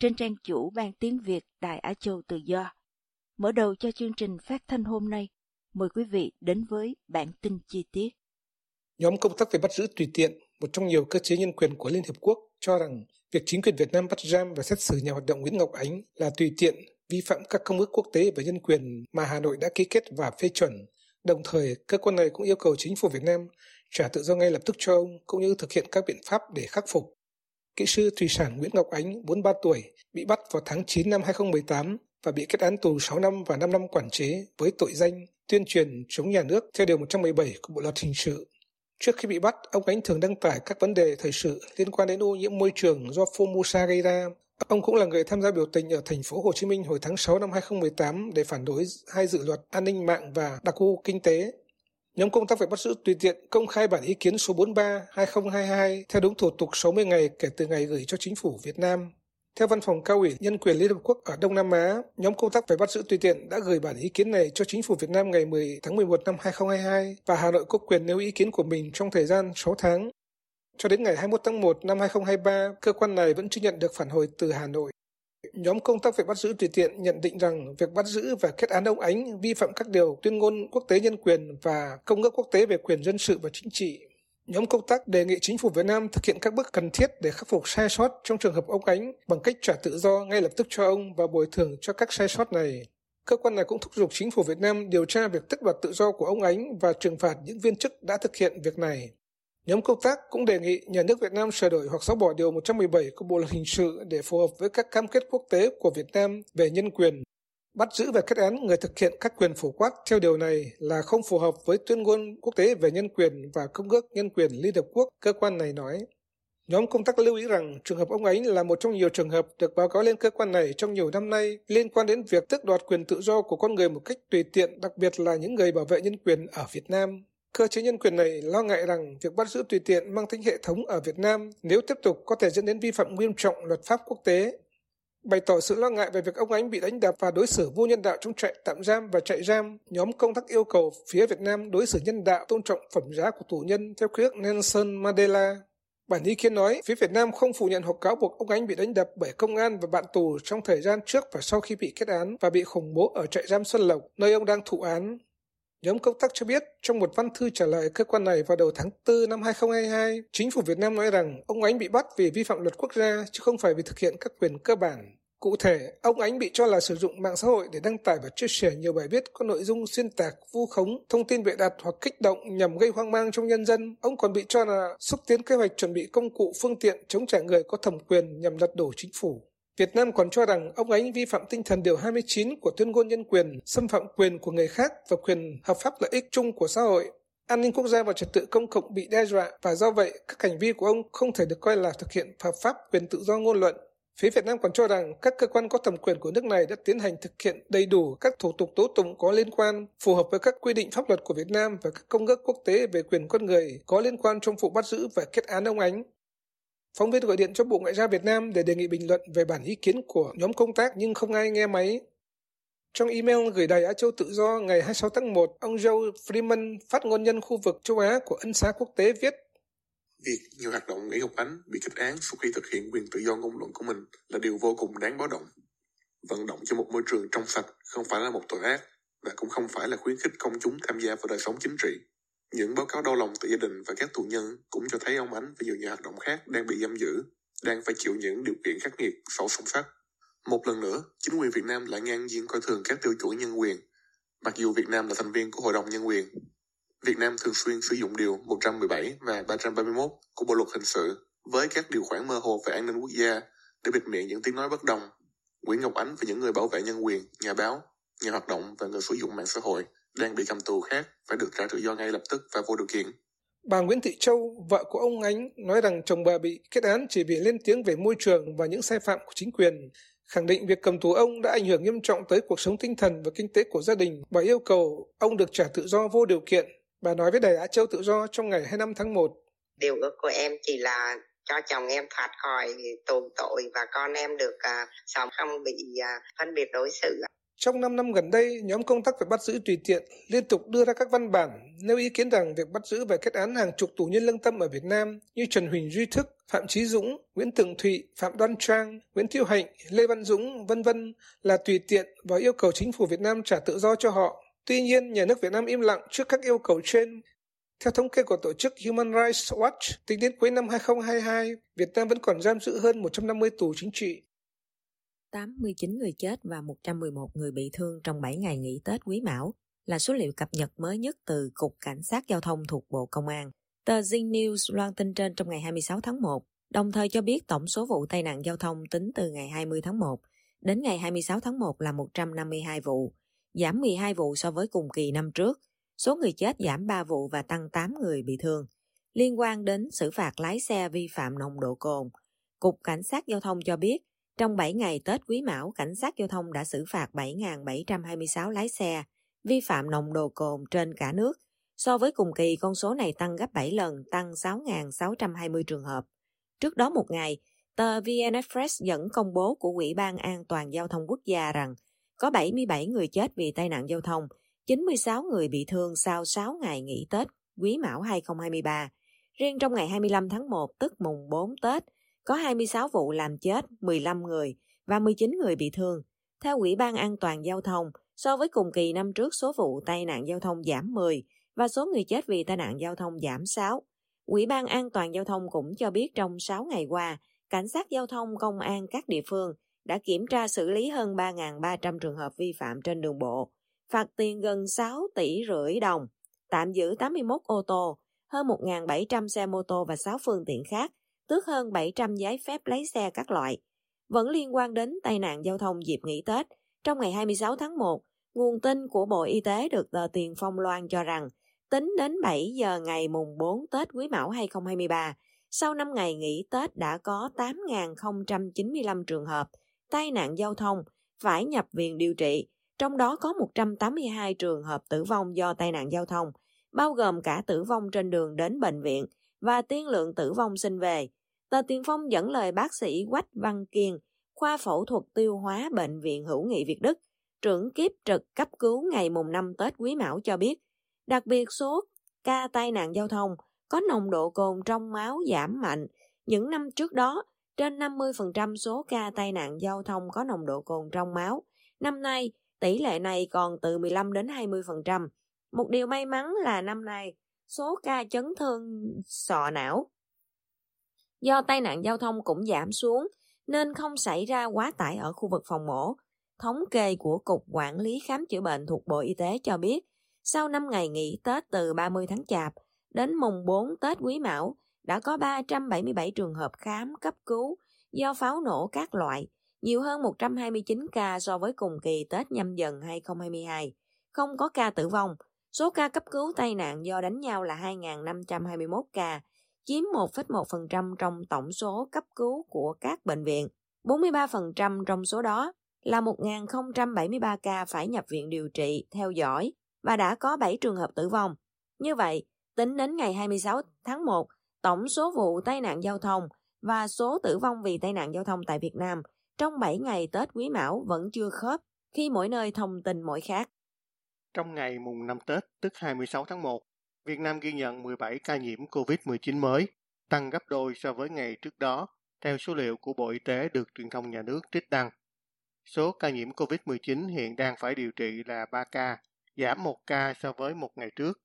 trên trang chủ Ban Tiếng Việt Đại Á Châu Tự Do. Mở đầu cho chương trình phát thanh hôm nay, mời quý vị đến với bản tin chi tiết. Nhóm công tác về bắt giữ tùy tiện, một trong nhiều cơ chế nhân quyền của Liên Hiệp Quốc, cho rằng việc chính quyền Việt Nam bắt giam và xét xử nhà hoạt động Nguyễn Ngọc Ánh là tùy tiện, vi phạm các công ước quốc tế về nhân quyền mà Hà Nội đã ký kết và phê chuẩn. Đồng thời, cơ quan này cũng yêu cầu chính phủ Việt Nam trả tự do ngay lập tức cho ông cũng như thực hiện các biện pháp để khắc phục. Kỹ sư thủy sản Nguyễn Ngọc Ánh, 43 tuổi, bị bắt vào tháng 9 năm 2018 và bị kết án tù 6 năm và 5 năm quản chế với tội danh tuyên truyền chống nhà nước theo Điều 117 của Bộ Luật Hình sự. Trước khi bị bắt, ông Ánh thường đăng tải các vấn đề thời sự liên quan đến ô nhiễm môi trường do Formosa gây ra. Ông cũng là người tham gia biểu tình ở thành phố Hồ Chí Minh hồi tháng 6 năm 2018 để phản đối hai dự luật an ninh mạng và đặc khu kinh tế Nhóm công tác về bắt giữ tùy tiện công khai bản ý kiến số 43-2022 theo đúng thủ tục 60 ngày kể từ ngày gửi cho chính phủ Việt Nam. Theo Văn phòng Cao ủy Nhân quyền Liên Hợp Quốc ở Đông Nam Á, nhóm công tác về bắt giữ tùy tiện đã gửi bản ý kiến này cho chính phủ Việt Nam ngày 10 tháng 11 năm 2022 và Hà Nội có quyền nêu ý kiến của mình trong thời gian 6 tháng. Cho đến ngày 21 tháng 1 năm 2023, cơ quan này vẫn chưa nhận được phản hồi từ Hà Nội. Nhóm công tác về bắt giữ tùy tiện nhận định rằng việc bắt giữ và kết án ông Ánh vi phạm các điều tuyên ngôn quốc tế nhân quyền và công ước quốc tế về quyền dân sự và chính trị. Nhóm công tác đề nghị chính phủ Việt Nam thực hiện các bước cần thiết để khắc phục sai sót trong trường hợp ông Ánh bằng cách trả tự do ngay lập tức cho ông và bồi thường cho các sai sót này. Cơ quan này cũng thúc giục chính phủ Việt Nam điều tra việc tước đoạt tự do của ông Ánh và trừng phạt những viên chức đã thực hiện việc này. Nhóm công tác cũng đề nghị nhà nước Việt Nam sửa đổi hoặc xóa bỏ Điều 117 của Bộ Luật Hình sự để phù hợp với các cam kết quốc tế của Việt Nam về nhân quyền. Bắt giữ và kết án người thực hiện các quyền phổ quát theo điều này là không phù hợp với tuyên ngôn quốc tế về nhân quyền và công ước nhân quyền Liên Hợp Quốc, cơ quan này nói. Nhóm công tác lưu ý rằng trường hợp ông ấy là một trong nhiều trường hợp được báo cáo lên cơ quan này trong nhiều năm nay liên quan đến việc tước đoạt quyền tự do của con người một cách tùy tiện, đặc biệt là những người bảo vệ nhân quyền ở Việt Nam. Cơ chế nhân quyền này lo ngại rằng việc bắt giữ tùy tiện mang tính hệ thống ở Việt Nam nếu tiếp tục có thể dẫn đến vi phạm nghiêm trọng luật pháp quốc tế. Bày tỏ sự lo ngại về việc ông Ánh bị đánh đập và đối xử vô nhân đạo trong trại tạm giam và trại giam, nhóm công tác yêu cầu phía Việt Nam đối xử nhân đạo tôn trọng phẩm giá của tù nhân theo khuyết Nelson Mandela. Bản ý kiến nói, phía Việt Nam không phủ nhận hoặc cáo buộc ông Ánh bị đánh đập bởi công an và bạn tù trong thời gian trước và sau khi bị kết án và bị khủng bố ở trại giam Xuân Lộc, nơi ông đang thụ án. Nhóm công tác cho biết trong một văn thư trả lời cơ quan này vào đầu tháng 4 năm 2022, chính phủ Việt Nam nói rằng ông Ánh bị bắt vì vi phạm luật quốc gia chứ không phải vì thực hiện các quyền cơ bản. Cụ thể, ông Ánh bị cho là sử dụng mạng xã hội để đăng tải và chia sẻ nhiều bài viết có nội dung xuyên tạc, vu khống, thông tin bịa đặt hoặc kích động nhằm gây hoang mang trong nhân dân. Ông còn bị cho là xúc tiến kế hoạch chuẩn bị công cụ phương tiện chống trả người có thẩm quyền nhằm lật đổ chính phủ. Việt Nam còn cho rằng ông ấy vi phạm tinh thần điều 29 của tuyên ngôn nhân quyền, xâm phạm quyền của người khác và quyền hợp pháp lợi ích chung của xã hội. An ninh quốc gia và trật tự công cộng bị đe dọa và do vậy các hành vi của ông không thể được coi là thực hiện hợp pháp quyền tự do ngôn luận. Phía Việt Nam còn cho rằng các cơ quan có thẩm quyền của nước này đã tiến hành thực hiện đầy đủ các thủ tục tố tụng có liên quan, phù hợp với các quy định pháp luật của Việt Nam và các công ước quốc tế về quyền con người có liên quan trong vụ bắt giữ và kết án ông Ánh. Phóng viên gọi điện cho Bộ Ngoại giao Việt Nam để đề nghị bình luận về bản ý kiến của nhóm công tác nhưng không ai nghe máy. Trong email gửi Đài Á Châu Tự Do ngày 26 tháng 1, ông Joe Freeman, phát ngôn nhân khu vực châu Á của Ân xá quốc tế viết Việc nhiều hoạt động Nguyễn Ngọc Ánh bị kết án sau khi thực hiện quyền tự do ngôn luận của mình là điều vô cùng đáng báo động. Vận động cho một môi trường trong sạch không phải là một tội ác và cũng không phải là khuyến khích công chúng tham gia vào đời sống chính trị. Những báo cáo đau lòng từ gia đình và các tù nhân cũng cho thấy ông Ánh và nhiều nhà hoạt động khác đang bị giam giữ, đang phải chịu những điều kiện khắc nghiệt sau song sắt. Một lần nữa, chính quyền Việt Nam lại ngang nhiên coi thường các tiêu chuẩn nhân quyền, mặc dù Việt Nam là thành viên của Hội đồng Nhân quyền. Việt Nam thường xuyên sử dụng điều 117 và 331 của Bộ luật hình sự với các điều khoản mơ hồ về an ninh quốc gia để bịt miệng những tiếng nói bất đồng. Nguyễn Ngọc Ánh và những người bảo vệ nhân quyền, nhà báo, nhà hoạt động và người sử dụng mạng xã hội đang bị cầm tù khác phải được trả tự do ngay lập tức và vô điều kiện. Bà Nguyễn Thị Châu, vợ của ông Ánh, nói rằng chồng bà bị kết án chỉ vì lên tiếng về môi trường và những sai phạm của chính quyền. Khẳng định việc cầm tù ông đã ảnh hưởng nghiêm trọng tới cuộc sống tinh thần và kinh tế của gia đình. Bà yêu cầu ông được trả tự do vô điều kiện. Bà nói với Đài Á Châu Tự Do trong ngày 25 tháng 1. Điều ước của em chỉ là cho chồng em thoát khỏi tù tội và con em được uh, sống không bị uh, phân biệt đối xử. Trong 5 năm gần đây, nhóm công tác về bắt giữ tùy tiện liên tục đưa ra các văn bản nêu ý kiến rằng việc bắt giữ và kết án hàng chục tù nhân lương tâm ở Việt Nam như Trần Huỳnh Duy Thức, Phạm Chí Dũng, Nguyễn Tường Thụy, Phạm Đoan Trang, Nguyễn Thiêu Hạnh, Lê Văn Dũng, vân vân là tùy tiện và yêu cầu chính phủ Việt Nam trả tự do cho họ. Tuy nhiên, nhà nước Việt Nam im lặng trước các yêu cầu trên. Theo thống kê của tổ chức Human Rights Watch, tính đến cuối năm 2022, Việt Nam vẫn còn giam giữ hơn 150 tù chính trị. 89 người chết và 111 người bị thương trong 7 ngày nghỉ Tết Quý Mão là số liệu cập nhật mới nhất từ Cục Cảnh sát Giao thông thuộc Bộ Công an. Tờ Zing News loan tin trên trong ngày 26 tháng 1, đồng thời cho biết tổng số vụ tai nạn giao thông tính từ ngày 20 tháng 1 đến ngày 26 tháng 1 là 152 vụ, giảm 12 vụ so với cùng kỳ năm trước. Số người chết giảm 3 vụ và tăng 8 người bị thương. Liên quan đến xử phạt lái xe vi phạm nồng độ cồn, Cục Cảnh sát Giao thông cho biết trong 7 ngày Tết Quý Mão, cảnh sát giao thông đã xử phạt 7.726 lái xe vi phạm nồng độ cồn trên cả nước. So với cùng kỳ, con số này tăng gấp 7 lần, tăng 6.620 trường hợp. Trước đó một ngày, tờ VN Express dẫn công bố của Ủy ban An toàn Giao thông Quốc gia rằng có 77 người chết vì tai nạn giao thông, 96 người bị thương sau 6 ngày nghỉ Tết Quý Mão 2023. Riêng trong ngày 25 tháng 1, tức mùng 4 Tết, có 26 vụ làm chết 15 người và 19 người bị thương. Theo Ủy ban An toàn Giao thông, so với cùng kỳ năm trước số vụ tai nạn giao thông giảm 10 và số người chết vì tai nạn giao thông giảm 6. Ủy ban An toàn Giao thông cũng cho biết trong 6 ngày qua, cảnh sát giao thông công an các địa phương đã kiểm tra xử lý hơn 3.300 trường hợp vi phạm trên đường bộ, phạt tiền gần 6 tỷ rưỡi đồng, tạm giữ 81 ô tô, hơn 1.700 xe mô tô và 6 phương tiện khác, tước hơn 700 giấy phép lấy xe các loại. Vẫn liên quan đến tai nạn giao thông dịp nghỉ Tết, trong ngày 26 tháng 1, nguồn tin của Bộ Y tế được tờ Tiền Phong Loan cho rằng, tính đến 7 giờ ngày mùng 4 Tết Quý Mão 2023, sau 5 ngày nghỉ Tết đã có 8.095 trường hợp tai nạn giao thông phải nhập viện điều trị, trong đó có 182 trường hợp tử vong do tai nạn giao thông, bao gồm cả tử vong trên đường đến bệnh viện và tiên lượng tử vong sinh về. Tờ Tiền Phong dẫn lời bác sĩ Quách Văn Kiên, khoa phẫu thuật tiêu hóa Bệnh viện Hữu nghị Việt Đức, trưởng kiếp trực cấp cứu ngày mùng 5 Tết Quý Mão cho biết, đặc biệt số ca tai nạn giao thông có nồng độ cồn trong máu giảm mạnh. Những năm trước đó, trên 50% số ca tai nạn giao thông có nồng độ cồn trong máu. Năm nay, tỷ lệ này còn từ 15 đến 20%. Một điều may mắn là năm nay, số ca chấn thương sọ não do tai nạn giao thông cũng giảm xuống nên không xảy ra quá tải ở khu vực phòng mổ. Thống kê của Cục Quản lý Khám chữa bệnh thuộc Bộ Y tế cho biết, sau 5 ngày nghỉ Tết từ 30 tháng Chạp đến mùng 4 Tết Quý Mão, đã có 377 trường hợp khám cấp cứu do pháo nổ các loại, nhiều hơn 129 ca so với cùng kỳ Tết nhâm dần 2022. Không có ca tử vong, số ca cấp cứu tai nạn do đánh nhau là 2.521 ca, chiếm 1,1% trong tổng số cấp cứu của các bệnh viện. 43% trong số đó là 1.073 ca phải nhập viện điều trị, theo dõi và đã có 7 trường hợp tử vong. Như vậy, tính đến ngày 26 tháng 1, tổng số vụ tai nạn giao thông và số tử vong vì tai nạn giao thông tại Việt Nam trong 7 ngày Tết Quý Mão vẫn chưa khớp khi mỗi nơi thông tin mỗi khác. Trong ngày mùng 5 Tết, tức 26 tháng 1, Việt Nam ghi nhận 17 ca nhiễm COVID-19 mới, tăng gấp đôi so với ngày trước đó, theo số liệu của Bộ Y tế được truyền thông nhà nước trích đăng. Số ca nhiễm COVID-19 hiện đang phải điều trị là 3 ca, giảm 1 ca so với một ngày trước.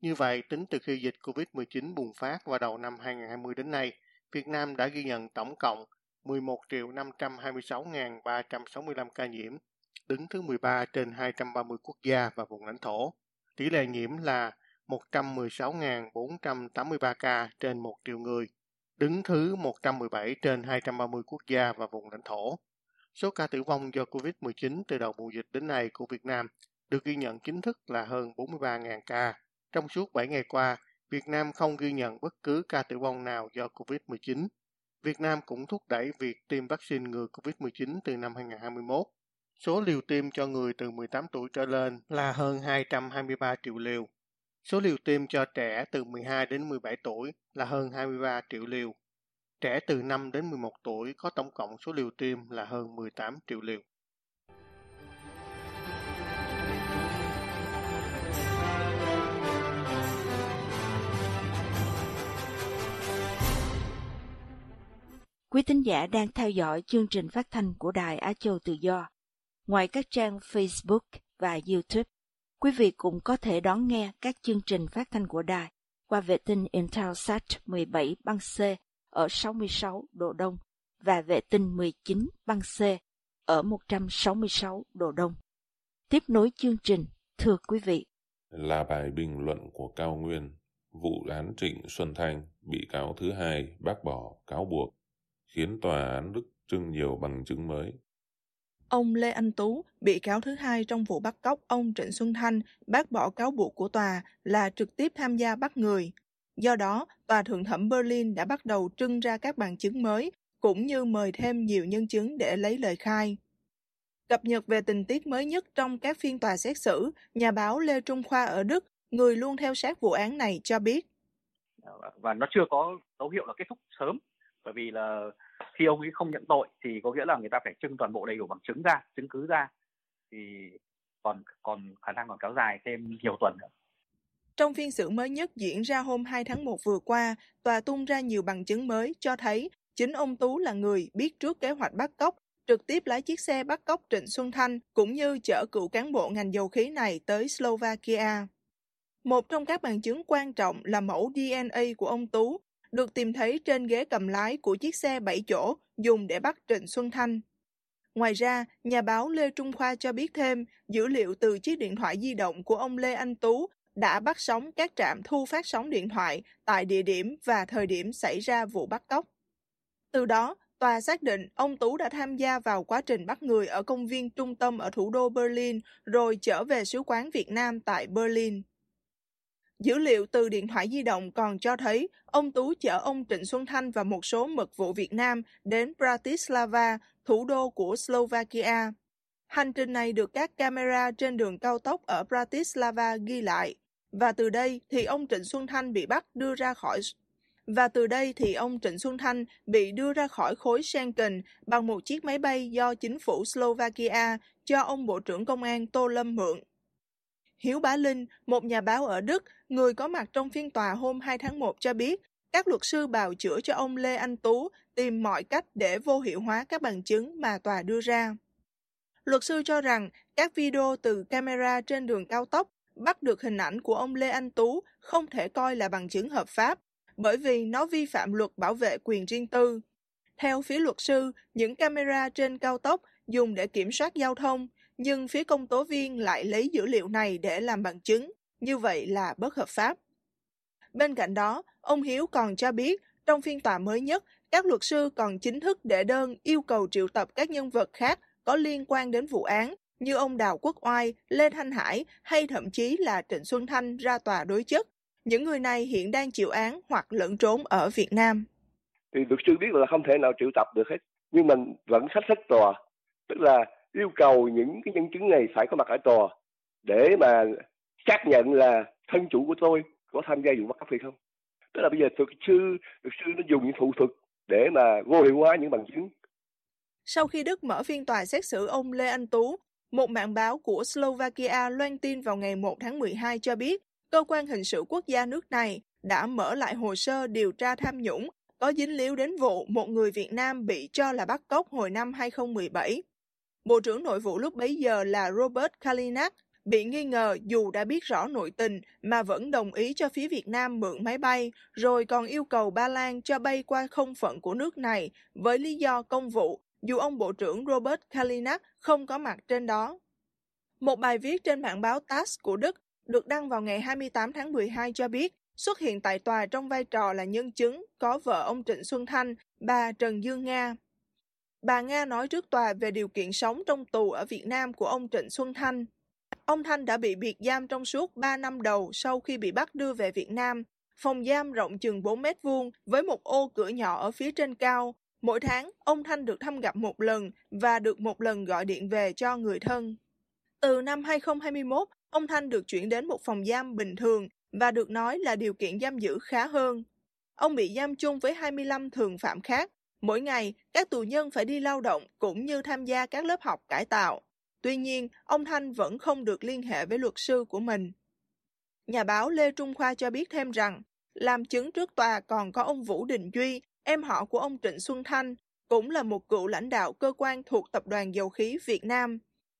Như vậy, tính từ khi dịch COVID-19 bùng phát vào đầu năm 2020 đến nay, Việt Nam đã ghi nhận tổng cộng 11.526.365 ca nhiễm, đứng thứ 13 trên 230 quốc gia và vùng lãnh thổ. Tỷ lệ nhiễm là 116.483 ca trên 1 triệu người, đứng thứ 117 trên 230 quốc gia và vùng lãnh thổ. Số ca tử vong do COVID-19 từ đầu mùa dịch đến nay của Việt Nam được ghi nhận chính thức là hơn 43.000 ca. Trong suốt 7 ngày qua, Việt Nam không ghi nhận bất cứ ca tử vong nào do COVID-19. Việt Nam cũng thúc đẩy việc tiêm vaccine ngừa COVID-19 từ năm 2021. Số liều tiêm cho người từ 18 tuổi trở lên là hơn 223 triệu liều. Số liều tiêm cho trẻ từ 12 đến 17 tuổi là hơn 23 triệu liều. Trẻ từ 5 đến 11 tuổi có tổng cộng số liều tiêm là hơn 18 triệu liều. Quý thính giả đang theo dõi chương trình phát thanh của Đài Á Châu Tự Do. Ngoài các trang Facebook và YouTube, quý vị cũng có thể đón nghe các chương trình phát thanh của đài qua vệ tinh Intelsat 17 băng C ở 66 độ Đông và vệ tinh 19 băng C ở 166 độ Đông. Tiếp nối chương trình, thưa quý vị. Là bài bình luận của Cao Nguyên, vụ án Trịnh Xuân Thanh, bị cáo thứ hai bác bỏ cáo buộc, khiến tòa án Đức trưng nhiều bằng chứng mới. Ông Lê Anh Tú, bị cáo thứ hai trong vụ bắt cóc ông Trịnh Xuân Thanh, bác bỏ cáo buộc của tòa là trực tiếp tham gia bắt người. Do đó, Tòa Thượng thẩm Berlin đã bắt đầu trưng ra các bằng chứng mới, cũng như mời thêm nhiều nhân chứng để lấy lời khai. Cập nhật về tình tiết mới nhất trong các phiên tòa xét xử, nhà báo Lê Trung Khoa ở Đức, người luôn theo sát vụ án này cho biết. Và nó chưa có dấu hiệu là kết thúc sớm, bởi vì là khi ông ấy không nhận tội thì có nghĩa là người ta phải trưng toàn bộ đầy đủ bằng chứng ra, chứng cứ ra, thì còn còn khả năng còn kéo dài thêm nhiều tuần nữa. Trong phiên xử mới nhất diễn ra hôm 2 tháng 1 vừa qua, tòa tung ra nhiều bằng chứng mới cho thấy chính ông Tú là người biết trước kế hoạch bắt cóc, trực tiếp lái chiếc xe bắt cóc Trịnh Xuân Thanh cũng như chở cựu cán bộ ngành dầu khí này tới Slovakia. Một trong các bằng chứng quan trọng là mẫu DNA của ông Tú, được tìm thấy trên ghế cầm lái của chiếc xe 7 chỗ dùng để bắt Trịnh Xuân Thanh. Ngoài ra, nhà báo Lê Trung Khoa cho biết thêm, dữ liệu từ chiếc điện thoại di động của ông Lê Anh Tú đã bắt sóng các trạm thu phát sóng điện thoại tại địa điểm và thời điểm xảy ra vụ bắt cóc. Từ đó, tòa xác định ông Tú đã tham gia vào quá trình bắt người ở công viên trung tâm ở thủ đô Berlin rồi trở về sứ quán Việt Nam tại Berlin. Dữ liệu từ điện thoại di động còn cho thấy ông Tú chở ông Trịnh Xuân Thanh và một số mật vụ Việt Nam đến Bratislava, thủ đô của Slovakia. Hành trình này được các camera trên đường cao tốc ở Bratislava ghi lại. Và từ đây thì ông Trịnh Xuân Thanh bị bắt đưa ra khỏi và từ đây thì ông Trịnh Xuân Thanh bị đưa ra khỏi khối Schengen bằng một chiếc máy bay do chính phủ Slovakia cho ông Bộ trưởng Công an Tô Lâm mượn. Hiếu Bá Linh, một nhà báo ở Đức, người có mặt trong phiên tòa hôm 2 tháng 1 cho biết, các luật sư bào chữa cho ông Lê Anh Tú tìm mọi cách để vô hiệu hóa các bằng chứng mà tòa đưa ra. Luật sư cho rằng các video từ camera trên đường cao tốc bắt được hình ảnh của ông Lê Anh Tú không thể coi là bằng chứng hợp pháp, bởi vì nó vi phạm luật bảo vệ quyền riêng tư. Theo phía luật sư, những camera trên cao tốc dùng để kiểm soát giao thông, nhưng phía công tố viên lại lấy dữ liệu này để làm bằng chứng, như vậy là bất hợp pháp. Bên cạnh đó, ông Hiếu còn cho biết, trong phiên tòa mới nhất, các luật sư còn chính thức đệ đơn yêu cầu triệu tập các nhân vật khác có liên quan đến vụ án như ông Đào Quốc Oai, Lê Thanh Hải hay thậm chí là Trịnh Xuân Thanh ra tòa đối chất. Những người này hiện đang chịu án hoặc lẫn trốn ở Việt Nam. Thì luật sư biết là không thể nào triệu tập được hết, nhưng mình vẫn sách sách tòa, tức là yêu cầu những cái nhân chứng này phải có mặt ở tòa để mà xác nhận là thân chủ của tôi có tham gia vụ bắt cóc hay không. Tức là bây giờ luật sư luật sư nó dùng những thủ thuật để mà vô hiệu hóa những bằng chứng. Sau khi Đức mở phiên tòa xét xử ông Lê Anh Tú, một mạng báo của Slovakia loan tin vào ngày 1 tháng 12 cho biết cơ quan hình sự quốc gia nước này đã mở lại hồ sơ điều tra tham nhũng có dính líu đến vụ một người Việt Nam bị cho là bắt cóc hồi năm 2017. Bộ trưởng nội vụ lúc bấy giờ là Robert Kalinak bị nghi ngờ dù đã biết rõ nội tình mà vẫn đồng ý cho phía Việt Nam mượn máy bay, rồi còn yêu cầu Ba Lan cho bay qua không phận của nước này với lý do công vụ, dù ông Bộ trưởng Robert Kalinak không có mặt trên đó. Một bài viết trên mạng báo TASS của Đức được đăng vào ngày 28 tháng 12 cho biết xuất hiện tại tòa trong vai trò là nhân chứng có vợ ông Trịnh Xuân Thanh, bà Trần Dương Nga. Bà Nga nói trước tòa về điều kiện sống trong tù ở Việt Nam của ông Trịnh Xuân Thanh. Ông Thanh đã bị biệt giam trong suốt 3 năm đầu sau khi bị bắt đưa về Việt Nam. Phòng giam rộng chừng 4 mét vuông với một ô cửa nhỏ ở phía trên cao. Mỗi tháng, ông Thanh được thăm gặp một lần và được một lần gọi điện về cho người thân. Từ năm 2021, ông Thanh được chuyển đến một phòng giam bình thường và được nói là điều kiện giam giữ khá hơn. Ông bị giam chung với 25 thường phạm khác. Mỗi ngày, các tù nhân phải đi lao động cũng như tham gia các lớp học cải tạo. Tuy nhiên, ông Thanh vẫn không được liên hệ với luật sư của mình. Nhà báo Lê Trung Khoa cho biết thêm rằng, làm chứng trước tòa còn có ông Vũ Đình Duy, em họ của ông Trịnh Xuân Thanh, cũng là một cựu lãnh đạo cơ quan thuộc Tập đoàn Dầu khí Việt Nam.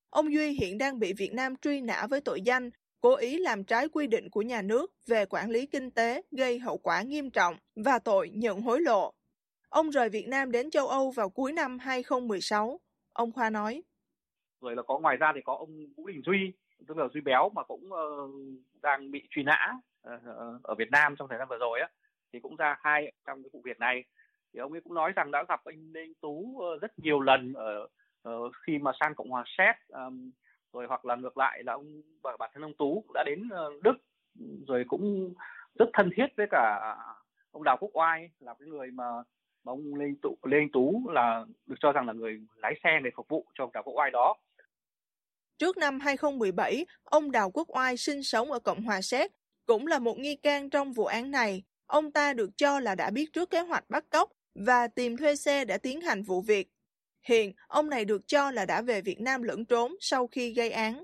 Ông Duy hiện đang bị Việt Nam truy nã với tội danh cố ý làm trái quy định của nhà nước về quản lý kinh tế gây hậu quả nghiêm trọng và tội nhận hối lộ. Ông rời Việt Nam đến châu Âu vào cuối năm 2016. Ông Khoa nói. Rồi là có ngoài ra thì có ông Vũ Đình Duy, tức là Duy Béo mà cũng uh, đang bị truy nã uh, ở Việt Nam trong thời gian vừa rồi á thì cũng ra hai trong cái vụ việc này thì ông ấy cũng nói rằng đã gặp anh Lê Tú uh, rất nhiều lần ở uh, khi mà sang Cộng hòa Séc um, rồi hoặc là ngược lại là ông bản thân ông Tú cũng đã đến Đức rồi cũng rất thân thiết với cả ông Đào Quốc Oai là cái người mà mà ông Lê Tú, Lê Anh Tú là được cho rằng là người lái xe để phục vụ cho Đào Quốc Oai đó. Trước năm 2017, ông Đào Quốc Oai sinh sống ở Cộng hòa Séc, cũng là một nghi can trong vụ án này. Ông ta được cho là đã biết trước kế hoạch bắt cóc và tìm thuê xe để tiến hành vụ việc. Hiện, ông này được cho là đã về Việt Nam lẫn trốn sau khi gây án.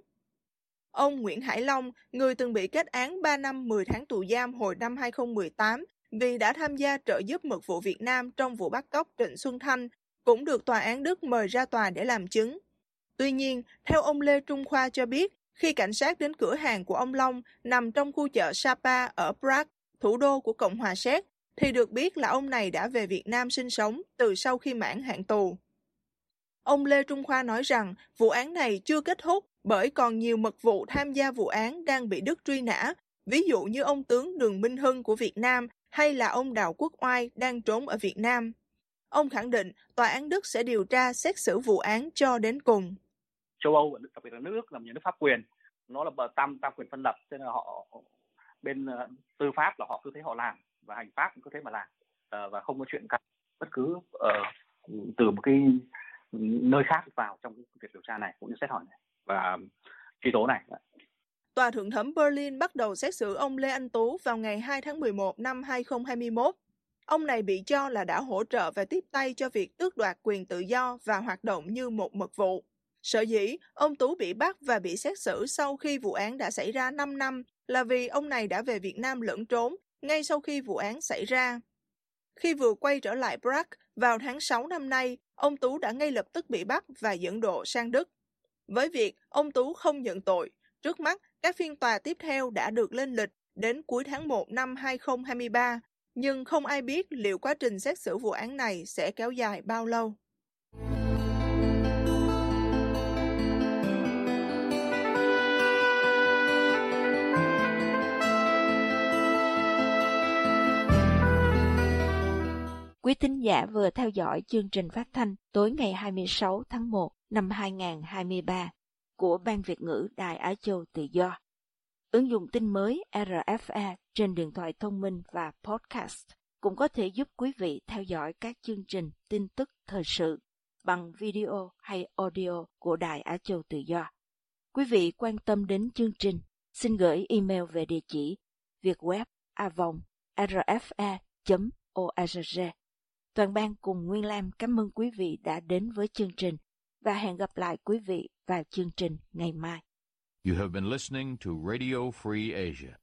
Ông Nguyễn Hải Long, người từng bị kết án 3 năm 10 tháng tù giam hồi năm 2018 vì đã tham gia trợ giúp mật vụ Việt Nam trong vụ bắt cóc Trịnh Xuân Thanh, cũng được tòa án Đức mời ra tòa để làm chứng. Tuy nhiên, theo ông Lê Trung Khoa cho biết, khi cảnh sát đến cửa hàng của ông Long nằm trong khu chợ Sapa ở Prague, thủ đô của Cộng hòa Séc, thì được biết là ông này đã về Việt Nam sinh sống từ sau khi mãn hạn tù. Ông Lê Trung Khoa nói rằng vụ án này chưa kết thúc bởi còn nhiều mật vụ tham gia vụ án đang bị Đức truy nã, ví dụ như ông tướng Đường Minh Hưng của Việt Nam hay là ông Đào Quốc Oai đang trốn ở Việt Nam. Ông khẳng định tòa án Đức sẽ điều tra xét xử vụ án cho đến cùng. Châu Âu, đặc biệt là nước Đức là một nhà nước pháp quyền, nó là bờ tam tam quyền phân lập, cho nên là họ bên ờ, tư pháp là họ cứ thế họ làm và hành pháp cũng cứ thế mà làm ờ, và không có chuyện cắt bất cứ uh, từ một cái nơi khác vào trong việc điều tra này cũng như xét hỏi này và truy tố này. Tòa thượng thẩm Berlin bắt đầu xét xử ông Lê Anh Tú vào ngày 2 tháng 11 năm 2021. Ông này bị cho là đã hỗ trợ và tiếp tay cho việc tước đoạt quyền tự do và hoạt động như một mật vụ. Sở dĩ, ông Tú bị bắt và bị xét xử sau khi vụ án đã xảy ra 5 năm là vì ông này đã về Việt Nam lẫn trốn ngay sau khi vụ án xảy ra. Khi vừa quay trở lại Prague vào tháng 6 năm nay, ông Tú đã ngay lập tức bị bắt và dẫn độ sang Đức. Với việc ông Tú không nhận tội, trước mắt các phiên tòa tiếp theo đã được lên lịch đến cuối tháng 1 năm 2023, nhưng không ai biết liệu quá trình xét xử vụ án này sẽ kéo dài bao lâu. Quý thính giả vừa theo dõi chương trình phát thanh tối ngày 26 tháng 1 năm 2023 của Ban Việt ngữ Đài Á Châu Tự Do. Ứng dụng tin mới RFA trên điện thoại thông minh và podcast cũng có thể giúp quý vị theo dõi các chương trình tin tức thời sự bằng video hay audio của Đài Á Châu Tự Do. Quý vị quan tâm đến chương trình, xin gửi email về địa chỉ vietweb avong rfa.org Toàn ban cùng Nguyên Lam cảm ơn quý vị đã đến với chương trình và hẹn gặp lại quý vị vào chương trình ngày mai. You have been listening to Radio Free Asia.